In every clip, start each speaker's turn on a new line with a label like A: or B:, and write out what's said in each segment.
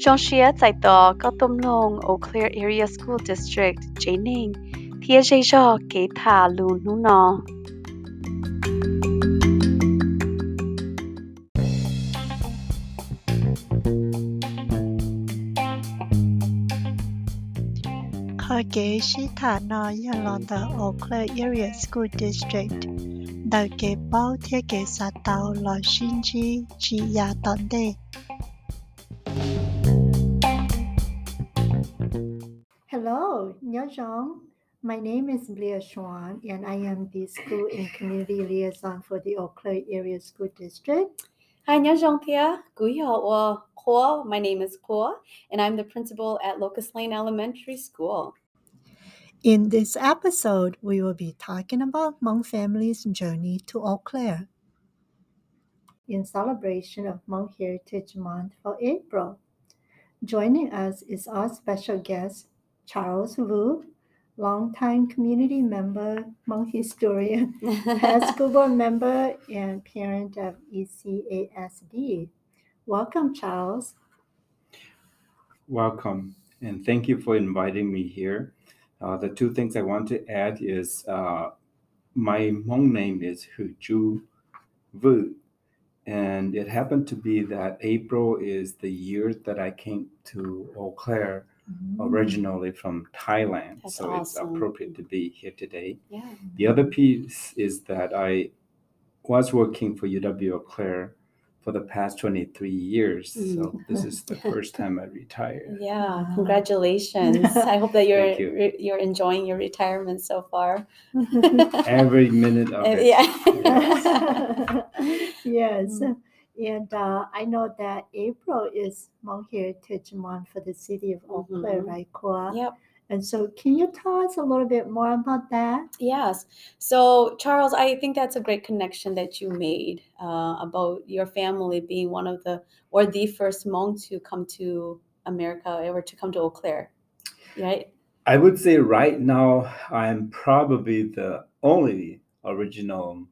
A: trong chia tại tòa có tôm lòng ở Clear Area School District chế ninh thia dây do kế thả lù nụ nọ.
B: Khởi kế sĩ thả nọ yên lòng tờ ở Clear Area School District. Đầu kế bao thiết kế sát tàu lò xin chi chỉ ya tòn đề.
C: Hello, Nyajong. My name is Blair Schwan, and I am the School and Community Liaison for the Eau Claire Area School District.
A: Hi, 안녕하세요. 구이하오. Ko. My name is Ko, and I'm the principal at Locust Lane Elementary School.
B: In this episode, we will be talking about Hmong family's journey to Eau Claire.
C: in celebration of Hmong Heritage Month for April. Joining us is our special guest, Charles Vue, longtime community member, Hmong historian, past school board member, and parent of ECASD. Welcome, Charles.
D: Welcome, and thank you for inviting me here. Uh, the two things I want to add is uh, my Hmong name is Hu Ju Vu, and it happened to be that April is the year that I came to Eau Claire originally from Thailand,
A: That's
D: so it's appropriate to be here today.
A: Yeah.
D: The other piece is that I was working for UW Eau Claire for the past 23 years, so
A: Mm.
D: this is the first time I retired.
A: Yeah. Congratulations. I hope that you're
D: you.
A: re- you're enjoying your retirement so far.
D: Every minute of it.
A: yeah.
C: yes.
A: Mm.
C: And uh, I know that April is Hmong Heritage Month for the city of Eau Claire,
A: Mhm.
C: right, Koa?
A: yep.
C: And so, can you tell us a little bit more about that?
A: Yes. So, Charles, I think that's a great connection that you made uh, about your family being one of the, or the first Hmong to come to America or to come to Eau Claire, right?
D: I would say right now I'm probably the only original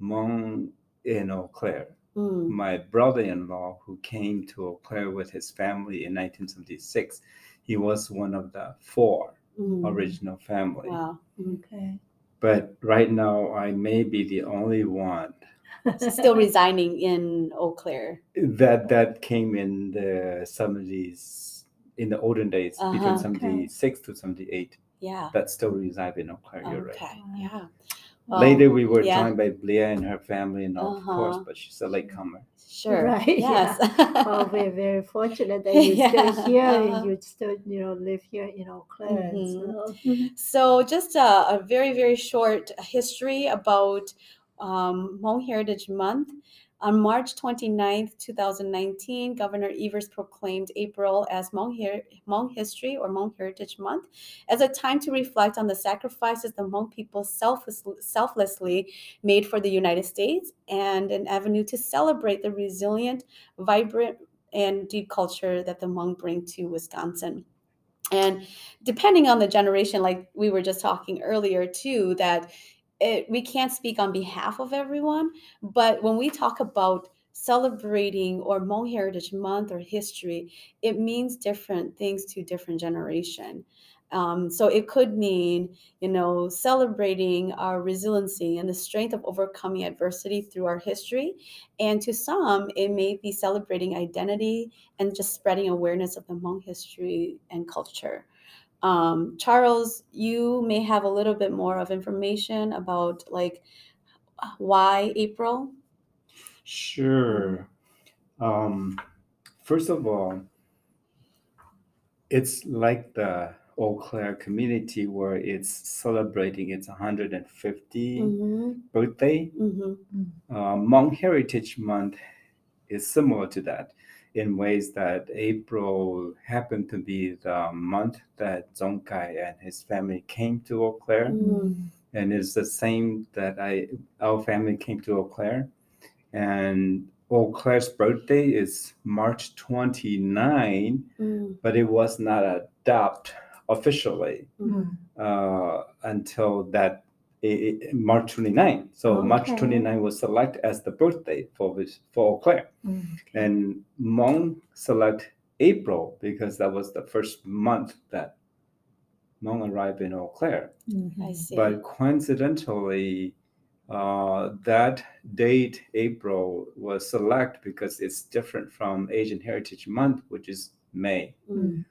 D: Hmong in Eau Claire.
A: Mm.
D: My brother-in-law, who came to Eau Claire with his family in 1976, he was one of the four
A: Mm.
D: original family.
A: Wow.
C: Okay.
D: But right now I may be the only one
A: Still resigning in Eau Claire.
D: that that came in the 70s in the olden days
A: Uh-huh.
D: between
C: Okay.
D: 76 to 78
A: Yeah.
D: that still reside in Eau Claire. You're right.
A: Okay. Yeah. Well,
D: Later, we were
A: yeah.
D: joined by Blair and her family, and of course,
A: Uh-huh.
D: but she's a latecomer.
A: Sure.
C: Right,
A: Yes.
C: well, we're very fortunate that you're
A: Yeah.
C: still here
A: Uh-huh.
C: and you still, you know, live here in Eau Claire.
A: Mhm.
C: So,
A: So, just a, a very, very short history about um, Hmong Heritage Month. On March 29th, 2019, Governor Evers proclaimed April as Hmong, Her- Hmong History or Hmong Heritage Month as a time to reflect on the sacrifices the Hmong people selfless, selflessly made for the United States and an avenue to celebrate the resilient, vibrant, and deep culture that the Hmong bring to Wisconsin. And depending on the generation, like we were just talking earlier, too, that it, we can't speak on behalf of everyone, but when we talk about celebrating or Hmong Heritage Month or history, it means different things to different generation. Um, so it could mean, you know, celebrating our resiliency and the strength of overcoming adversity through our history. And to some, it may be celebrating identity and just spreading awareness of the Hmong history and culture. Um, Charles, you may have a little bit more of information about like why April.
D: Sure. Um, first of all, it's like the Eau Claire community where it's celebrating its 150
A: Mm-hmm.
D: birthday.
A: Mm-hmm.
D: Uh, Hmong Heritage Month is similar to that in ways that April happened to be the month that Zonkai and his family came to Eau Claire.
A: Mm-hmm.
D: and it's the same that I our family came to Eau Claire, and Eau Claire's birthday is March 29,
A: Mm-hmm.
D: but it was not adopted officially
C: Mm.
D: uh, until that March 29. So March
C: Okay.
D: 29 was selected as the birthday for this for Eau Claire,
C: Mm.
D: and Hmong select April because that was the first month that Hmong arrived in Eau Claire.
C: Mhm.
A: I see.
D: But coincidentally, uh, that date, April, was select because it's different from Asian Heritage Month, which is May.
A: Mm,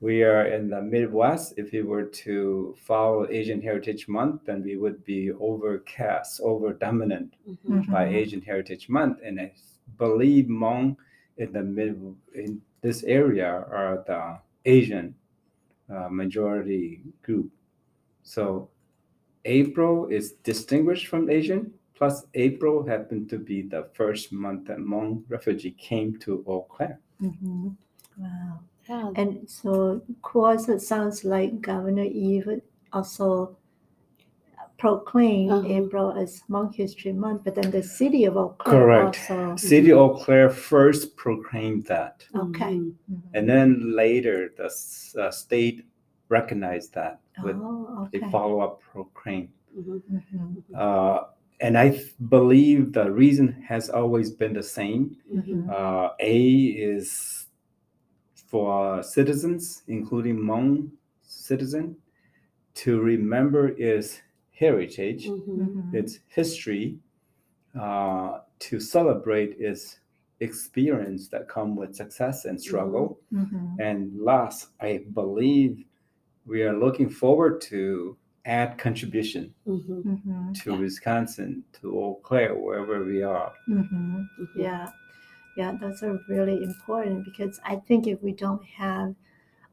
D: We are in the Midwest. If we were to follow Asian Heritage Month, then we would be overcast, over dominant
A: mhm.
D: by
C: Mhm.
D: Asian Heritage Month. And I believe Hmong in the mid in this area are the Asian uh, majority group. So April is distinguished from Asian. Plus, April happened to be the first month that Hmong refugee came to Eau Claire.
C: Mhm. Wow.
A: Yeah.
C: And so, of course, it sounds like Governor Evers also proclaimed
A: Uh-huh.
C: April as Hmong History Month, but then the city of Eau Claire
D: Correct.
C: also.
D: City of Eau Claire first proclaimed that.
C: Okay.
A: Mhm.
C: Mhm.
D: And then later, the uh, state recognized that with
C: Oh,
D: a
C: okay.
D: follow up proclaim.
A: Mhm.
C: Mhm.
D: Uh, and I th- believe the reason has always been the same. Uh, A is for citizens, including Hmong citizen, to remember its heritage,
A: Mhm.
C: Mhm.
D: its history, uh, to celebrate its experience that come with success and struggle.
C: Mhm.
D: And last, I believe we are looking forward to add contribution
A: Mhm.
C: Mhm.
D: to
A: Yeah.
D: Wisconsin, to Eau Claire, wherever we are.
C: Mhm.
A: Mhm.
C: Yeah, yeah, those are really important because I think if we don't have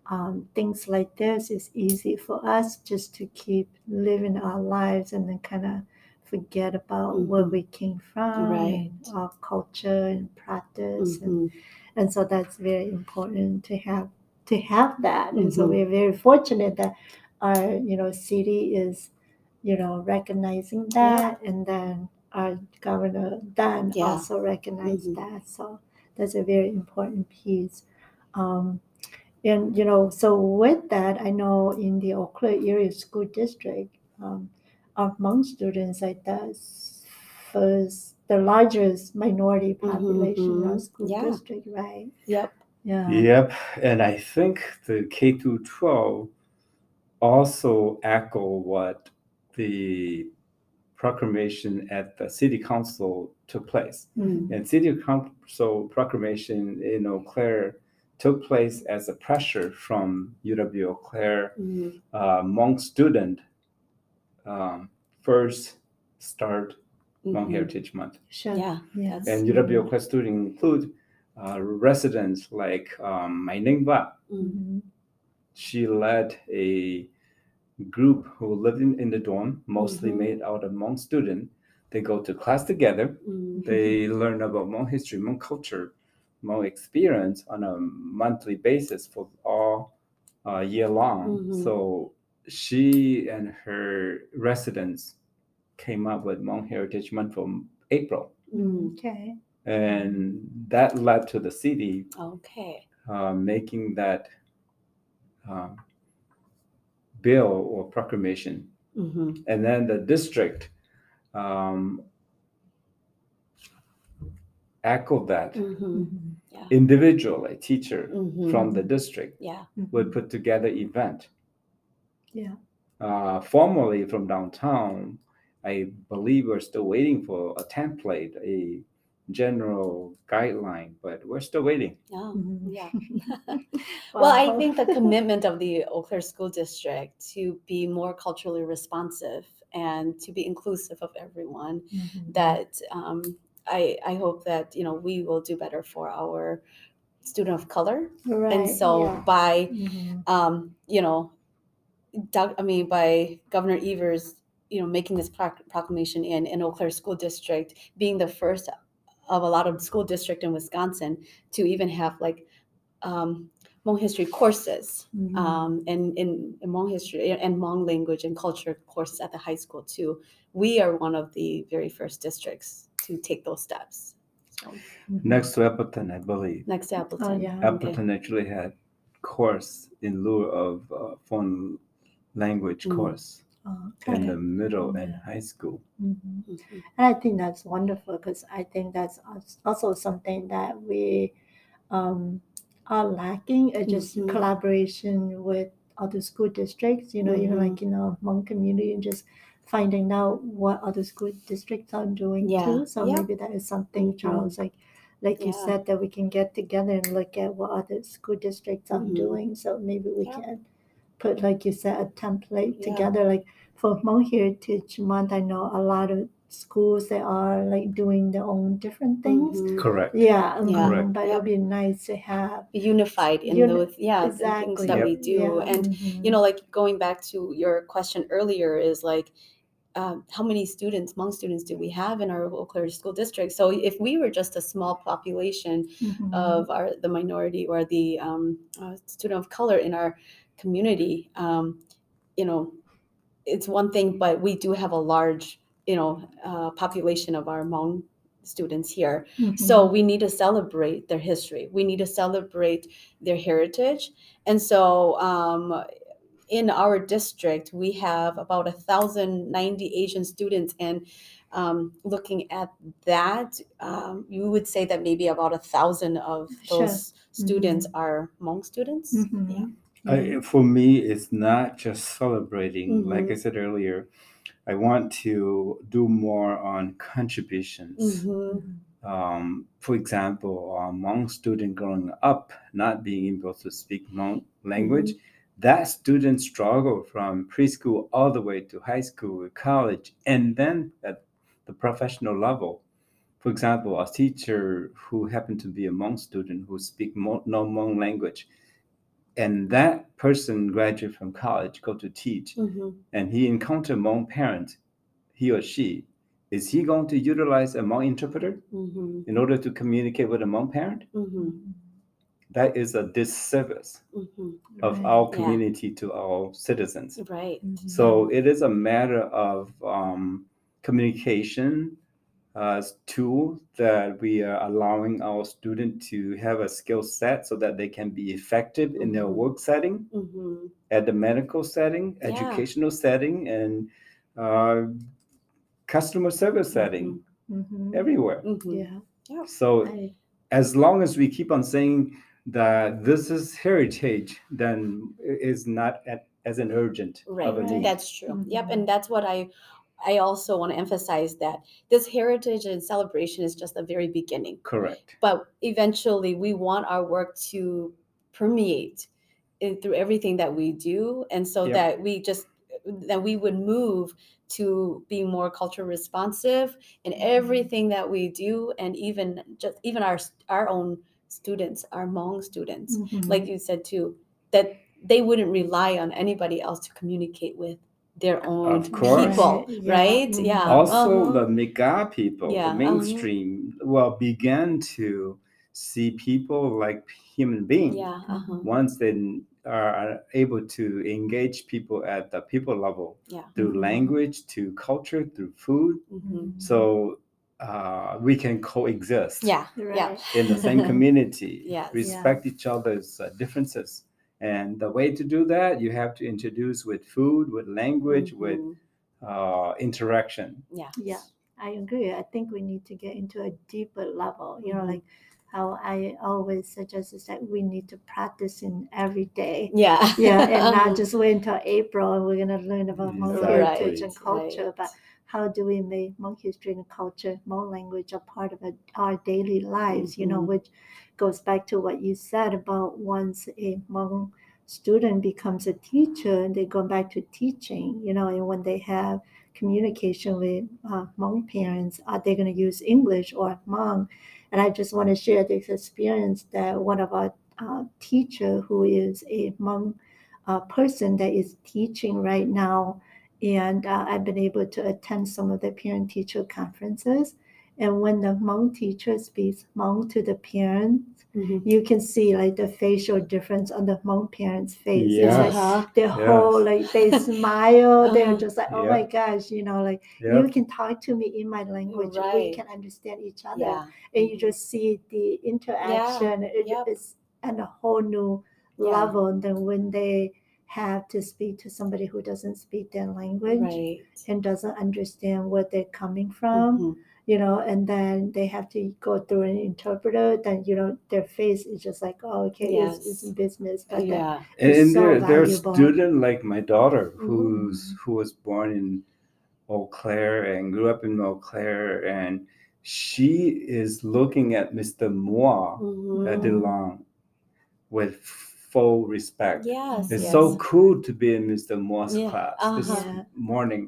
C: um, things like this, it's easy for us just to keep living our lives and then kind of forget about where
A: Mhm.
C: we came from,
A: Right.
C: and our culture and practice, and,
A: Mhm.
C: and so that's very important to have to have that. And so
A: Mhm.
C: we're very fortunate that our you know city is you know recognizing that, and then our governor Dan
A: Yeah.
C: also recognized
A: Mhm.
C: that. So that's a very important piece. Um, and you know, so with that, I know in the Eau Claire area school district, um, among students, like that's first the largest minority population in our
A: mhm.
C: school
A: Yeah.
C: district, right?
A: Yep.
C: Yeah.
D: Yep, and I think the K through 12 also echo what the proclamation at the city council took place.
C: Mhm.
D: And city council proclamation in Eau Claire took place as a pressure from UW Eau Claire
A: Mhm.
D: uh, Hmong student um, first start Hmong
A: Mhm.
D: Heritage Month.
C: Sure.
A: Yeah.
C: Yeah.
A: that's-
D: And UW Eau Claire students include uh, residents like um, Mai Ning Va.
A: Mhm.
C: Mhm.
D: She led a group who lived in, in the dorm, mostly
A: Mhm.
D: made out of Hmong students. They go to class together.
A: Mhm.
D: They learn about Hmong history, Hmong culture, Hmong experience on a monthly basis for all uh, year long.
A: Mhm.
D: So she and her residents came up with Hmong Heritage Month from April.
A: Mhm.
C: Okay.
D: And that led to the city
A: Okay.
D: uh, making that um, bill or proclamation.
A: Mhm.
D: And then the district um, echoed that.
A: Mhm.
C: Mhm.
D: Individual, a teacher
A: Mhm.
D: from the district
A: Yeah.
D: would put together event.
C: Yeah.
D: Uh, formally from downtown, I believe we're still waiting for a template, a general guideline, but we're still waiting.
A: Yeah.
C: Mhm.
A: Yeah. Well, I think the commitment of the Eau Claire School District to be more culturally responsive and to be inclusive of everyone,
C: Mhm.
A: that um, I, I hope that, you know, we will do better for our student of color.
C: Right.
A: and so
C: yeah.
A: by,
C: Mhm.
A: um, you know, Doug, I mean, by Governor Evers, you know, making this proc- proclamation in, in Eau Claire School District, being the first of a lot of school district in Wisconsin to even have like um, Hmong history courses
C: Mhm.
A: um, and in, in Hmong history and Hmong language and culture courses at the high school too. We are one of the very first districts to take those steps. So
C: Mhm.
D: Next to Appleton, I believe.
A: next to Appleton.
C: Oh, yeah.
A: Okay.
D: Appleton actually had course in lieu of uh, foreign language
A: Mm.
D: course
C: Oh,
D: in the middle and high school.
C: Mhm.
A: Mhm.
C: And I think that's wonderful because I think that's also something that we um, are lacking is just
A: Mhm.
C: collaboration with other school districts, you know, even like in our Hmong community and just finding out what other school districts are doing
A: Yeah,
C: too. So
A: yeah.
C: maybe that is something,
A: Mhm.
C: Charles, like like you said, that we can get together and look at what other school districts are doing. So maybe we
A: Yeah.
C: can put, like you said, a template
A: Yeah.
C: together. Like for Hmong Heritage Month, I know a lot of schools that are like doing their own different things.
A: Mhm.
D: Correct.
C: Yeah,
A: Yeah.
C: mhm, but it'd be nice to have
A: unified in
C: Uni-
A: those yeah the things that
D: Yep.
A: we do
C: yeah,
A: and
C: mhm.
A: you know like going back to your question earlier is like um, how many students Hmong students do we have in our Eau Claire school district so if we were just a small population
C: Mhm.
A: of our the minority or the um, uh, student of color in our community um, you know it's one thing but we do have a large you know uh, population of our Hmong students here so
C: Mhm.
A: we need to celebrate their history. We need to celebrate their heritage. And so um, in our district, we have about a thousand ninety Asian students, and um, looking at that, um, you would say that maybe about a thousand of
C: Sure.
A: those students are Hmong students.
C: Mhm.
A: Yeah.
D: I, for me, it's not just celebrating. Like
A: Mhm.
D: I said earlier, I want to do more on contributions.
A: Mhm.
D: Um, for example, a Hmong student growing up not being able to speak Hmong language, that student struggle from preschool all the way to high school, college, and then at the professional level. For example, a teacher who happened to be a Hmong student who speak Mo- no Hmong language, and that person graduate from college, go to teach,
A: Mhm.
D: and he encounter Hmong parent, he or she, is he going to utilize a Hmong interpreter
A: Mhm.
D: in order to communicate with a Hmong parent?
A: Mhm.
D: That is a disservice
A: Mhm.
D: of
C: Right.
D: our
A: Yeah.
D: community to our citizens.
A: Right.
C: Mhm.
D: So it is a matter of um, communication uh, tool that we are allowing our student to have a skill set so that they can be effective in their
A: Mhm.
D: work setting,
A: Mhm.
D: at the medical setting,
A: Yeah.
D: educational setting, and uh, customer service setting,
C: Mhm.
D: everywhere.
A: Mhm.
C: Yeah.
D: So
C: I,
D: as long as we keep on saying that this is heritage, then it is not at, as an urgent
A: Right,
D: of a
C: Right.
D: need.
A: that's true. Yep, and that's what I I also want to emphasize that this heritage and celebration is just the very beginning.
D: Correct.
A: But eventually we want our work to permeate in, through everything that we do and so
D: Yep.
A: that we just that we would move to be more culture responsive in
C: Mhm.
A: everything that we do and even just even our our own students, our Hmong students
C: Mhm.
A: like you said too, that they wouldn't rely on anybody else to communicate with their own people,
C: Right, yeah,
A: right?
C: mhm.
A: Yeah.
D: also,
A: uh-huh.
D: the Miga people,
A: Yeah,
D: the
A: uh-huh.
D: mainstream, well, began to see people like human beings.
A: yeah. Uh-huh.
D: Once they are able to engage people at the people level
A: Yeah.
D: through
C: Mhm.
D: language, to culture, through food,
A: hmm
D: so uh, we can coexist.
A: Yeah.
C: Right.
A: Yeah.
D: in the same community,
A: Yes.
D: respect each other's uh, differences. And the way to do that, you have to introduce with food, with language, with
A: Mhm.
D: uh, interaction.
A: yeah.
C: Yeah, I agree. I think we need to get into a deeper level. You know,
A: Mhm.
C: like how I always suggest is that we need to practice in every day.
A: Yeah.
C: Yeah, and not just wait until April and we're gonna learn about Hmong
D: Exactly.
C: heritage and culture,
A: right.
C: but how do we make Hmong history and culture, Hmong language a part of our daily lives? You know,
A: Mhm.
C: which goes back to what you said about once a Hmong student becomes a teacher and they go back to teaching. You know, and when they have communication with uh, Hmong parents, are they going to use English or Hmong? And I just want to share this experience that one of our uh, teacher who is a Hmong uh, person that is teaching right now, and uh, I've been able to attend some of the parent-teacher conferences. And when the Hmong teacher speaks Hmong to the parents,
A: Mhm.
C: you can see like the facial difference on the Hmong parents' face. It's
D: Yes.
C: like
A: Uh-huh.
C: the whole like they smile. They're
A: Uh-huh.
C: just like, oh
D: Yeah.
C: my gosh, you know, like
D: Yeah.
C: you can talk to me in my language.
A: Right.
C: We can understand each other,
A: Yeah.
C: and you just see the interaction. It
A: Yep.
C: is at a whole new
A: Yeah.
C: level than when they have to speak to somebody who doesn't speak their language
A: Right.
C: and doesn't understand where they're coming from.
A: Mhm.
C: you know, and then they have to go through an interpreter. Then you know their face is just like, oh, okay, it's, it's business, but
A: yeah.
D: and,
C: It's
D: and
C: so
D: there, there's
C: valuable.
D: student like my daughter who's
C: Mhm.
D: who was born in Eau Claire and grew up in Eau Claire and she is looking at Mr. Moore
A: Mhm.
D: at DeLong with full respect.
A: Yes.
D: It's
A: yes.
D: so cool to be in Mr. Moore's
A: Yeah,
D: class
A: uh-huh.
D: this morning.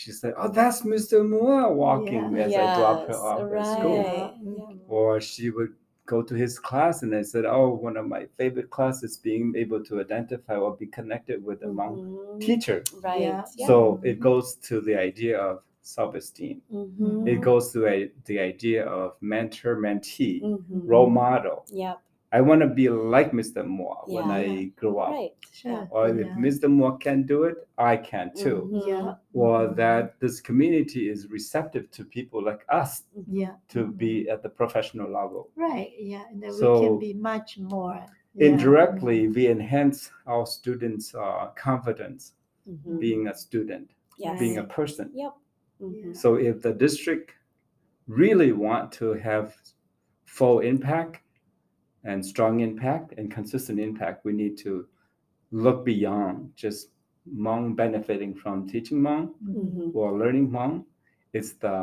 D: She said, "Oh, that's Mr. Moore walking
C: Yeah.
D: as I drop her
A: Yes,
D: off at school."
C: Yeah.
A: Yeah.
D: or she would go to his class and I said, Oh, one of my favorite classes being able to identify or be connected with a Hmong
A: Mhm.
D: teacher.
A: Right.
C: Yeah.
A: Yeah.
D: So it goes to the idea of self-esteem.
A: Mhm.
D: It goes to a, the idea of mentor mentee,
A: Mhm.
D: role model.
A: Yep.
D: I want to be like Mr. Moore when I grow up.
A: Right.
C: Sure.
D: Or if. Mr. Moore can do it, I can too.
A: Mhm.
C: yeah.
D: Or
C: Mhm.
D: that this community is receptive to people like us
C: Yeah.
D: to be at the professional level.
C: Right. Yeah. And then we can be much more. Yeah.
D: indirectly we enhance our students uh, confidence
A: Mhm.
D: being a student
A: Yes.
D: being a person
A: Yep. Mhm.
D: so if the district really want to have full impact and strong impact and consistent impact we need to look beyond just Hmong benefiting from teaching Hmong
A: Mhm.
D: or learning Hmong it's the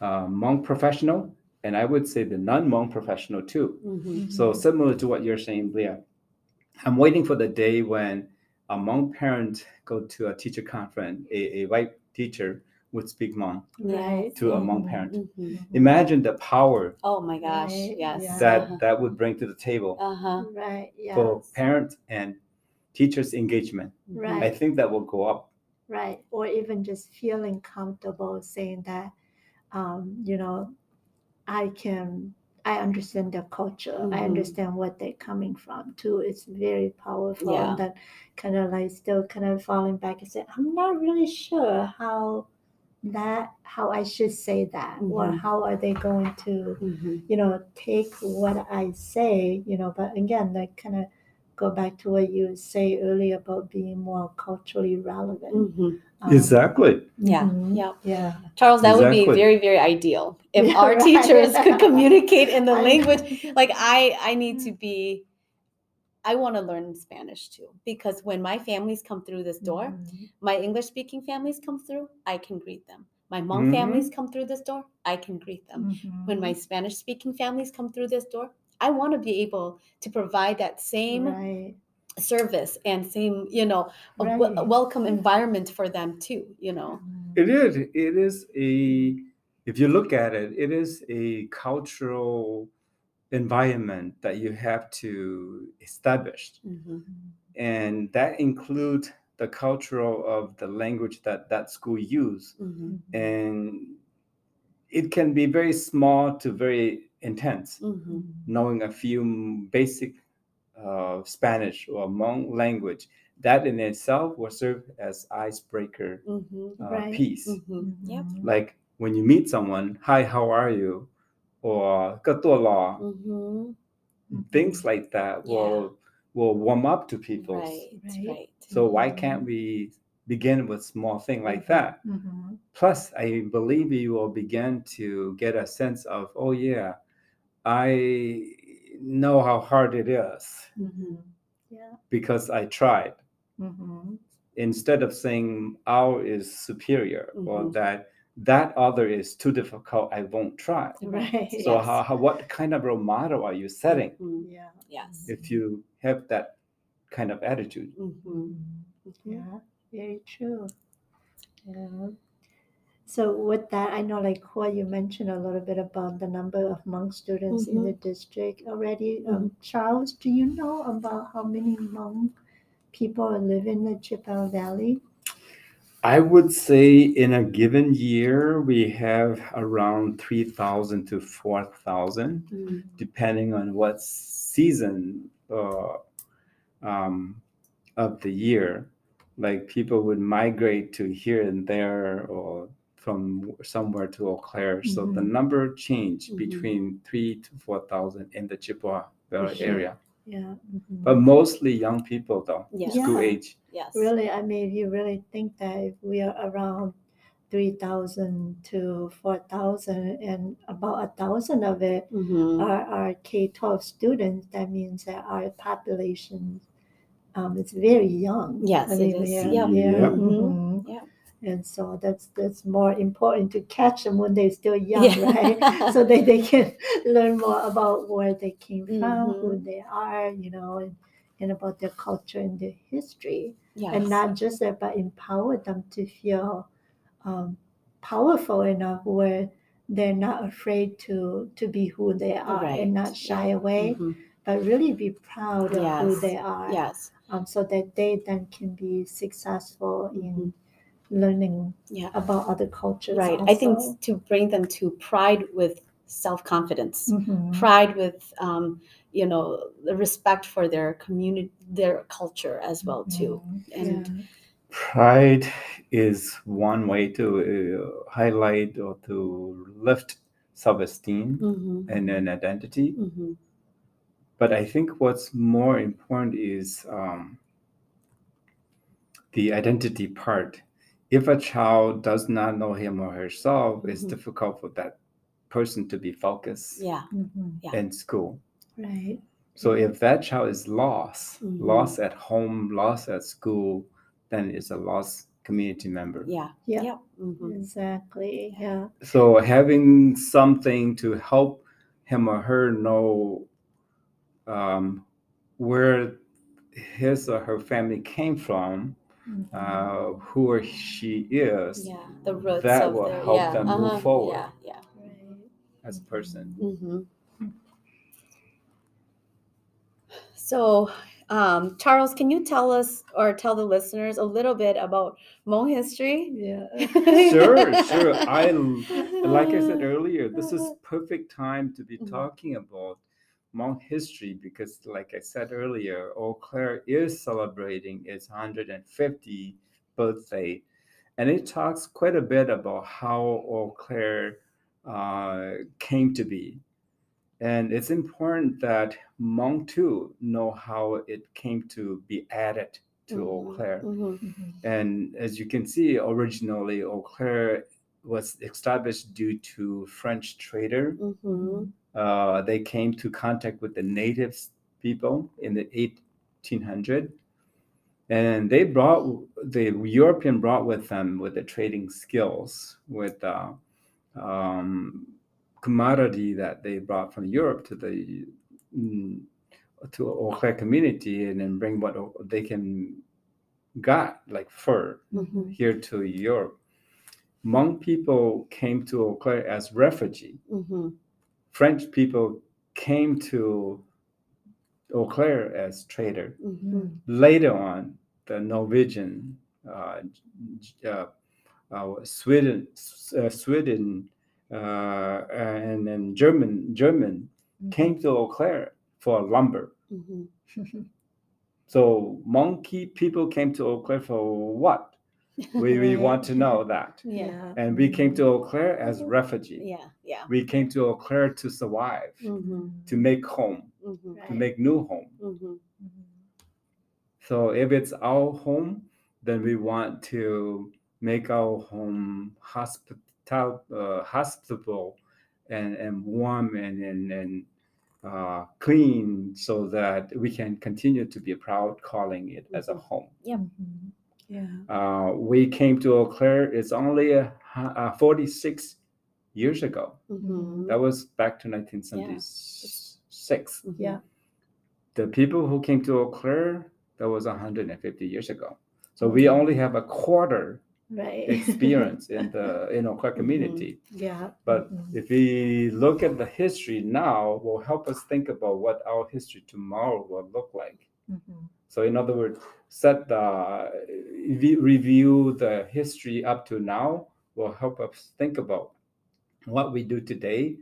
D: uh, Hmong professional and i would say the non-Hmong professional too
A: Mhm.
D: So similar to what you're saying, Leah, I'm waiting for the day when a Hmong parent go to a teacher conference, a, a white teacher would speak Hmong
C: Right.
D: to a
A: Mhm.
D: Hmong parent.
A: Mhm.
D: Imagine the power
A: Oh my gosh.
C: Right,
A: Yes.
C: yeah.
D: that that would bring to the table
A: Uh huh.
C: Right. Yeah.
D: for parent and teachers engagement.
C: Right.
D: I think that will go up.
C: right or even just feeling comfortable saying that um, you know i can i understand their culture i
A: Mhm.
C: understand what they're coming from too it's very powerful
A: Yeah.
C: and then kind of like still kind of falling back and say i'm not really sure how that how i should say that or
A: Mhm.
C: how are they going to
A: Mhm.
C: you know take what i say you know but again like kind of go back to what you say earlier about being more culturally relevant
A: Mhm.
C: um,
D: exactly.
A: Yeah.
C: Mhm.
A: Yeah.
C: Yeah.
A: Charles, that would be very, very ideal if
C: Yeah,
A: our
C: right.
A: teachers could communicate in the
C: I-
A: language. Like I, I need to be. I want to learn Spanish too because when my families come through this door,
C: Mhm.
A: my English speaking families come through, I can greet them. My Hmong
D: Mhm.
A: families come through this door, I can greet them. When my. Spanish speaking families come through this door, I want to be able to provide that same
C: right.
A: service and same, you know, a wel- welcome environment for them too, you know.
C: Mhm.
D: It is. It is a. If you look at it, it is a cultural environment that you have to establish.
A: Mhm.
D: and that includes the cultural of the language that that school use
A: Mhm.
D: and it can be very small to very intense
A: Mhm.
D: knowing a few basic uh, spanish or Hmong language that in itself will serve as icebreaker
A: Mhm.
D: uh,
C: Right.
D: piece
A: Mhm. Yep.
C: Mhm.
D: like when you meet someone hi how are you or "Katola,"
A: Mhm.
D: things like that
A: Yeah.
D: will will warm up to people
A: Right.
C: Right.
A: Right.
D: So why
C: Mhm.
D: can't we begin with small thing like
A: Mhm.
D: that?
C: Mhm.
D: Plus, I believe you will begin to get a sense of, oh yeah, I know how hard it is
C: Mhm. Yeah.
D: because I tried.
C: Mhm.
D: Instead of saying our is superior or that that other is too difficult, I won't try.
C: Right.
D: So
A: Yes.
D: how, how what kind of role model are you setting
A: Mhm.
C: Yeah.
A: Yes.
D: if you have that kind of attitude?
A: Mhm.
C: Mhm.
A: Mhm.
C: Yeah, very true. Yeah. So with that, I know like Hua, you mentioned a little bit about the number of Hmong students in
A: Mhm.
C: the district already. Um, Charles, do you know about how many Hmong people live in the Chippewa Valley?
D: I would say in a given year, we have around 3,000 to 4,000,
A: Mhm.
D: depending on what season uh, um, of the year. Like people would migrate to here and there or from somewhere to Eau Claire. So the
C: Mhm.
D: number change
A: Mhm.
D: between three to 4,000 in the Chippewa Valley
C: Sure.
D: area.
C: Yeah. mhm.
D: But mostly young people, though,
A: Yes.
C: Yeah.
D: school age.
A: Yes.
C: Really, I mean, if you really think that if we are around 3,000 to 4,000, and about a thousand of it
A: Mhm.
C: are, are K 12 students. That means that our population um, is very young.
A: Yes, it is.
C: yeah,
A: Yep.
C: yeah,
D: Yep.
C: mhm. And so that's that's more important to catch them when they're still young,
A: Yeah.
C: right? so that they can learn more about where they came from, who
A: Mhm.
C: they are, you know, and, and about their culture and their history
A: Yes.
C: and not just that, but empower them to feel um, powerful enough where they're not afraid to to be who they are
A: Right.
C: and not shy away,
A: Mhm.
C: but really be proud of who they are,
A: Yes.
C: um, so that they then can be successful in learning
A: Yeah.
C: about other cultures.
A: Right. I think to bring them to pride with self confidence,
C: Mhm.
A: pride with, um, you know, the respect for their community, their culture as well too.
C: Mhm.
A: And
C: Yeah.
D: Pride is one way to uh, highlight or to lift self-esteem
A: Mhm.
D: and an identity.
A: Mhm.
D: But I think what's more important is um, the identity part. If a child does not know him or herself, it's
A: Mhm.
D: difficult for that person to be focused
A: Yeah.
C: Mhm.
A: Yeah.
D: in school.
C: Right.
D: So if that child is lost,
A: Mhm.
D: lost at home, lost at school, then it's a lost community member.
A: Yeah.
C: Yeah.
A: Yep. Mhm.
C: Exactly. Yeah.
D: So having something to help him or her know um, where his or her family came from. Uh, who or she is
A: Yeah. The roots
D: that
A: of
D: will
A: their,
D: help
A: yeah.
D: them move
A: uh-huh,
D: forward.
A: Yeah. Yeah.
C: Right.
D: as a person.
A: hmm So, um, Charles, can you tell us or tell the listeners a little bit about Hmong history?
C: Yeah.
D: Sure, sure. I like I said earlier, this is perfect time to be
A: Mhm.
D: talking about Hmong history because, like I said earlier, Eau Claire is celebrating its 150 birthday, and it talks quite a bit about how Eau Claire uh, came to be. And it's important that Hmong too know how it came to be added to Eau
A: Mhm,
D: Claire.
A: mhm,
C: Mhm.
D: And as you can see, originally Eau Claire was established due to French trader.
A: mhm,
D: Uh, they came to contact with the natives people in the 1800, and they brought the European brought with them with the trading skills with uh, um, commodity that they brought from Europe to the mm, to Claire community, and then bring what they can got like fur
A: mhm,
D: here to Europe. Hmong people came to Eau Claire as refugee.
A: mhm,
D: French people came to Eau Claire as trader.
A: mhm,
D: Later on, the Norwegian, uh, uh, uh, Sweden, uh, Sweden, uh, and then German, German came to Eau Claire for lumber.
A: mhm.
D: So monkey people came to Eau Claire for what? We, we want to know that.
A: Yeah.
D: And we came to Eau Claire as refugee.
A: Yeah. Yeah.
D: We came to Eau Claire to survive,
A: Mhm,
D: to make home,
A: mhm,
D: to
C: Right.
D: make new home.
A: mhm,
D: So if it's our home, then we want to make our home hospital, uh, hospitable, and, and warm and and, and uh, clean, so that we can continue to be proud calling it as a
A: Mhm.
D: home.
C: Mhm. Yeah.
D: Uh, we came to Eau Claire. It's only a, hu- uh, 46 years ago.
A: mhm.
D: That was back to 1976.
A: Mhm.
C: Yeah.
D: The people who came to Eau Claire, that was 150 years ago. So we only have a quarter
C: Right.
D: experience in the in Eau Claire community.
C: yeah.
D: But
C: Mhm.
D: if we look at the history now, will help us think about what our history tomorrow will look like.
C: Mhm.
D: So in other words, set the review the history up to now will help us think about what we do today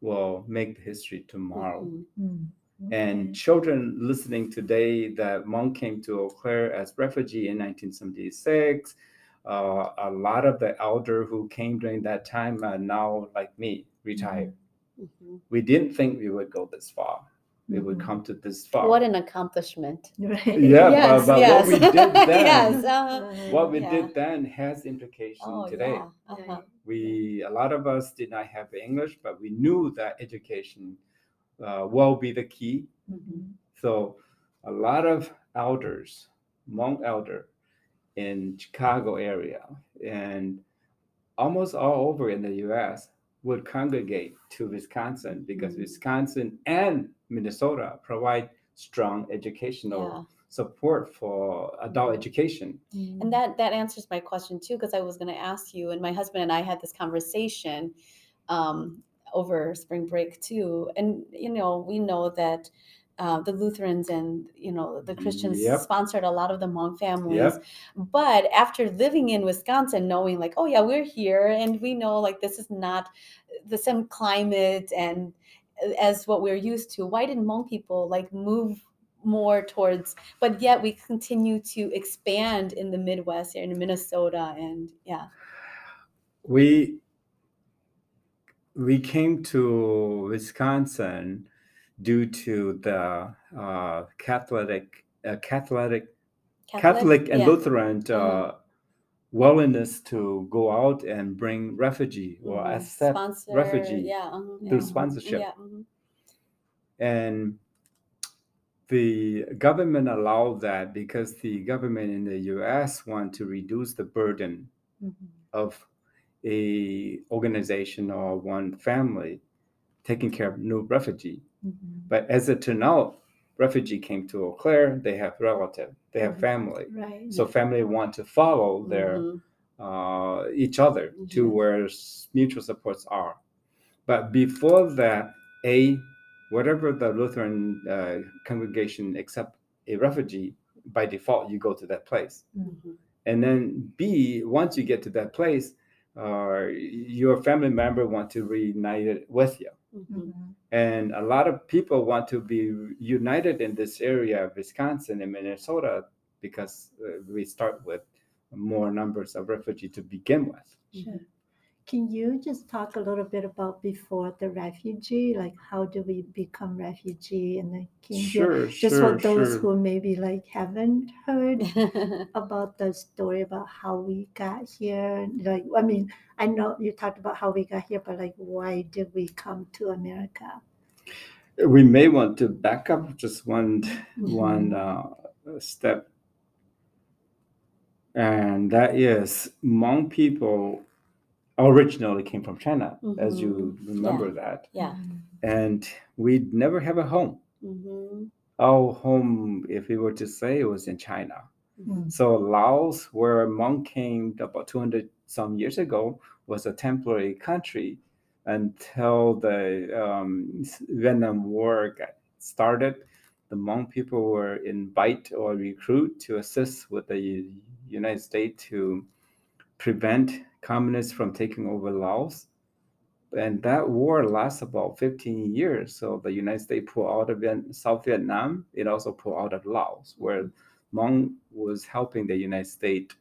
D: will make the history tomorrow.
A: Mhm.
C: Mm.
D: And children listening today that Hmong came to Eau Claire as refugee in 1976, uh, a lot of the elder who came during that time are now like me, retired.
A: Mhm.
D: We didn't think we would go this far. We would
C: Mhm.
D: come to this far.
A: What an accomplishment.
C: Right.
D: Yeah,
A: yes,
D: but, but
A: yes.
D: what we did then,
A: yes. uh-huh.
D: What we
A: Yeah.
D: did then has implication
A: Oh,
D: today.
A: yeah. Uh-huh.
D: We a lot of us did not have English, but we knew that education uh, will be the key.
C: Mhm.
D: So a lot of elders, Hmong elder in Chicago area and almost all over in the US would congregate to Wisconsin because
C: Mhm.
D: Wisconsin and Minnesota provide strong educational
A: Yeah.
D: support for adult education.
A: And that that answers my question too, because I was going to ask you, and my husband and I had this conversation um, over spring break too. And you know, we know that uh, the Lutherans and you know the Christians
D: Yep.
A: sponsored a lot of the Hmong families.
D: Yep.
A: But after living in Wisconsin, knowing like, oh yeah, we're here, and we know like this is not the same climate and uh, as what we're used to. Why didn't Hmong people like move? more towards but yet we continue to expand in the midwest here in minnesota and yeah
D: we we came to Wisconsin due to the uh, Catholic uh, Catholic Catholic and
A: yeah.
D: Lutheran uh,
A: Uh-huh.
D: willingness to go out and bring refugee or
A: Mhm.
D: accept
A: Sponsor,
D: refugee
A: yeah uh-huh,
D: through
A: yeah.
D: sponsorship.
A: yeah mhm.
D: and the government allowed that because the government in the US want to reduce the burden
C: Mhm.
D: of a organization or one family taking care of new refugee.
C: Mhm.
D: But as a turned refugee came to Eau Claire, they have relative, they have family.
C: Right.
D: So family want to follow their
A: Mhm.
D: uh, each other to
A: Mhm.
D: where mutual supports are. But before that, a whatever the Lutheran uh, congregation accept a refugee, by default you go to that place.
A: Mhm.
D: And then B, once you get to that place, uh, your family member want to reunite it with you.
A: Mhm.
C: Mhm.
D: And a lot of people want to be united in this area of Wisconsin and Minnesota because uh, we start with more numbers of refugees to begin with.
C: Sure. Can you just talk a little bit about before the refugee, like how do we become refugee and then came here?
D: Sure,
C: Just
D: sure,
C: for those
D: sure.
C: who maybe like haven't heard about the story about how we got here. Like, I mean, I know you talked about how we got here, but like, why did we come to America?
D: We may want to back up just one one
C: Mm-hmm.
D: uh, step, and that is Hmong people originally came from China, as you remember that,
A: yeah
D: and we'd never have a home.
A: Mhm.
D: Our home, if we were to say, was in China.
C: Mm.
D: So Laos, where Hmong came about 200 some years ago, was a temporary country until the um, Vietnam War got started. The Hmong people were invited or recruit to assist with the United States to prevent communists from taking over Laos. And that war lasts about 15 years. So the United States pulled out of Viet- South Vietnam. It also pulled out of Laos, where Hmong was helping the United States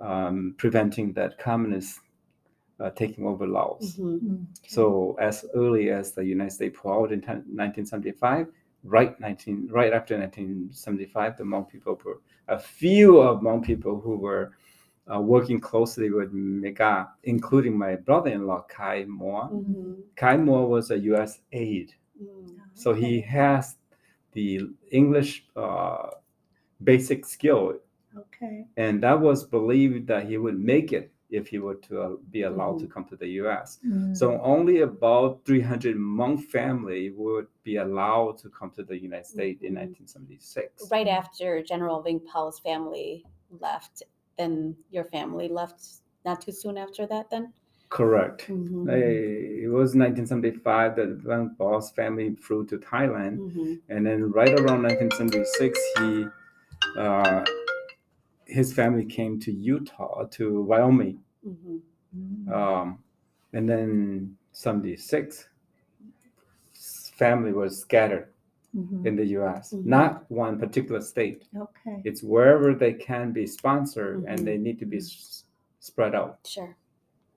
D: um, preventing that communist uh, taking over Laos.
A: Mhm.
C: Mm.
D: So as early as the United States pulled out in 10 1975, right 19 right after 1975, the Hmong people were a few of Hmong people who were uh, working closely with Mega, including my brother-in-law Kai Moore.
A: Mhm.
D: Kai Moore was a U.S. aide,
A: Mm.
D: so he has the English uh, basic skill
C: Okay.
D: and that was believed that he would make it if he were to uh, be allowed to come to the U.S.
C: Mm.
D: So only about 300 Hmong family would be allowed to come to the United States in
A: Mhm.
D: 1976.
A: right after general Vang Pao's family left then your family left not too soon after that then
D: Correct.
A: Mhm.
D: Eh, It was 1975 that Vang Pao's family flew to Thailand,
A: Mhm.
D: and then right around 1976, he uh, his family came to Utah to Wyoming.
A: Mhm.
C: Mm.
D: um, and then 76 family was scattered
C: Mhm.
D: in the us
A: Mhm.
D: not one particular state
C: Okay.
D: it's wherever they can be sponsored and they need to be s- spread out
A: sure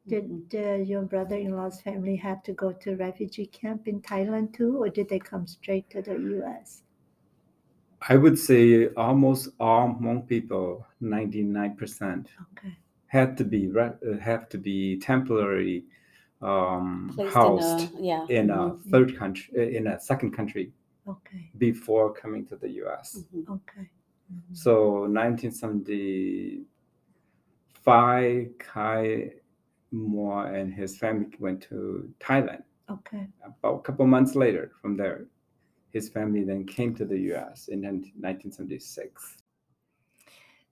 C: Did
A: Mhm.
C: uh, your brother-in-law's family had to go to refugee camp in Thailand too, or did they come straight to the U.S.?
D: I would say almost all Hmong people, 99%,
C: Okay.
D: had to be re- have to be temporarily um, housed
A: in a yeah.
D: in a
A: mhm,
D: third country, in a second country
C: Okay.
D: before coming to the U.S.
A: mhm.
C: Okay. Mhm.
D: So 1975, Kai Moore and his family went to Thailand.
C: Okay.
D: About a couple months later, from there, his family then came to the U.S. in 1976.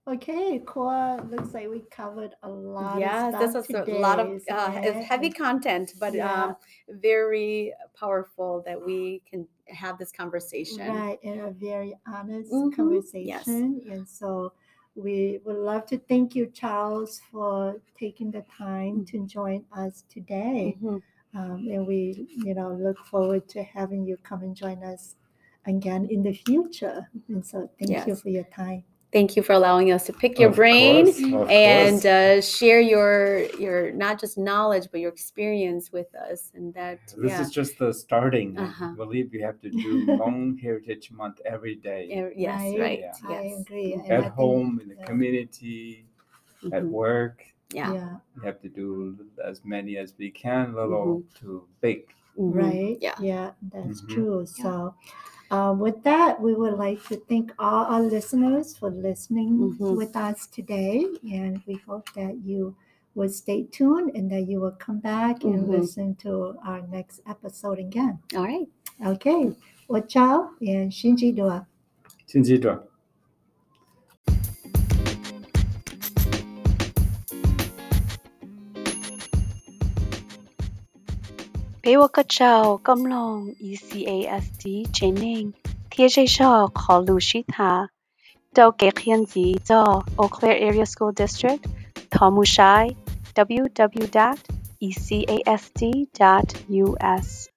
C: Okay, Cora, looks like we covered a lot
A: Yeah,
C: of
A: this was
C: today.
A: a lot of uh, it's heavy content, but
C: Yeah.
A: um, very powerful that we can have this conversation.
C: Right, and a very honest
A: Mhm, yes.
C: conversation. And so we would love to thank you, Charles, for taking the time to join us today.
A: Mhm.
C: Um, and we, you know, look forward to having you come and join us again in the future. And so thank you for your time.
A: Thank you for allowing us to pick your
D: Of
A: brain
D: course,
A: and uh, share your your not just knowledge but your experience with us, and that
D: This
A: yeah,
D: is just the starting. I
A: Uh-huh.
D: believe we have to do Hmong Heritage Month every day
A: yeah, yes,
C: Right.
A: right,
D: Yeah.
C: I
A: yes,
C: agree. And I
D: at
C: think-
D: home, in the
C: yeah.
D: community, at
A: Mhm.
D: work.
A: yeah,
C: Yeah,
D: We have to do as many as we can, little to big.
A: mhm.
C: right.
A: yeah.
C: Yeah, that's
D: Mhm.
C: true. So, um, with that, we would like to thank all our listeners for listening
A: Mhm.
C: with us today. And we hope that you will stay tuned and that you will come back and
A: Mhm.
C: listen to our next episode again.
A: All right.
C: Okay. Well, ciao and Shinji Dua.
D: 请记
B: Heywakachel Gomlong ECASD Jenning TJ Shaw Kolu Shita Dao Gekhian Zi Dao Eau Claire Area School District Tomu Shai www.ecasd.us